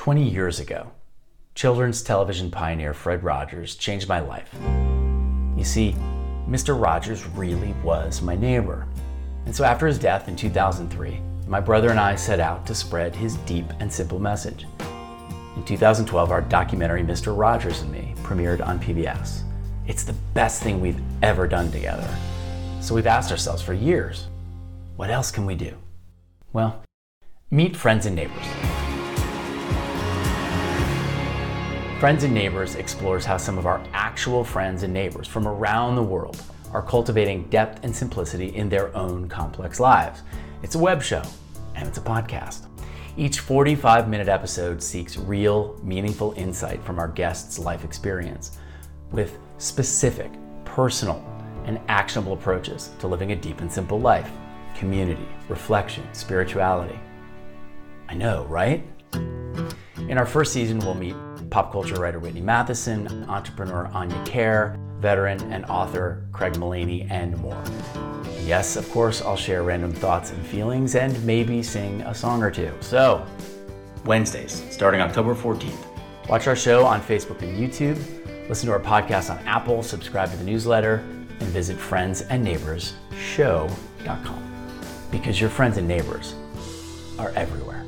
20 years ago, children's television pioneer Fred Rogers changed my life. You see, Mr. Rogers really was my neighbor. And so after his death in 2003, my brother and I set out to spread his deep and simple message. In 2012, our documentary Mr. Rogers and Me premiered on PBS. It's the best thing we've ever done together. So we've asked ourselves for years, what else can we do? Well, meet friends and neighbors. Friends and Neighbors explores how some of our actual friends and neighbors from around the world are cultivating depth and simplicity in their own complex lives. It's a web show and it's a podcast. Each 45 minute episode seeks real, meaningful insight from our guests' life experience with specific, personal, and actionable approaches to living a deep and simple life community, reflection, spirituality. I know, right? In our first season, we'll meet pop culture writer Whitney Matheson, entrepreneur Anya Kerr, veteran and author Craig Mullaney, and more. Yes, of course, I'll share random thoughts and feelings and maybe sing a song or two. So, Wednesdays, starting October 14th. Watch our show on Facebook and YouTube, listen to our podcast on Apple, subscribe to the newsletter, and visit friendsandneighborsshow.com. Because your friends and neighbors are everywhere.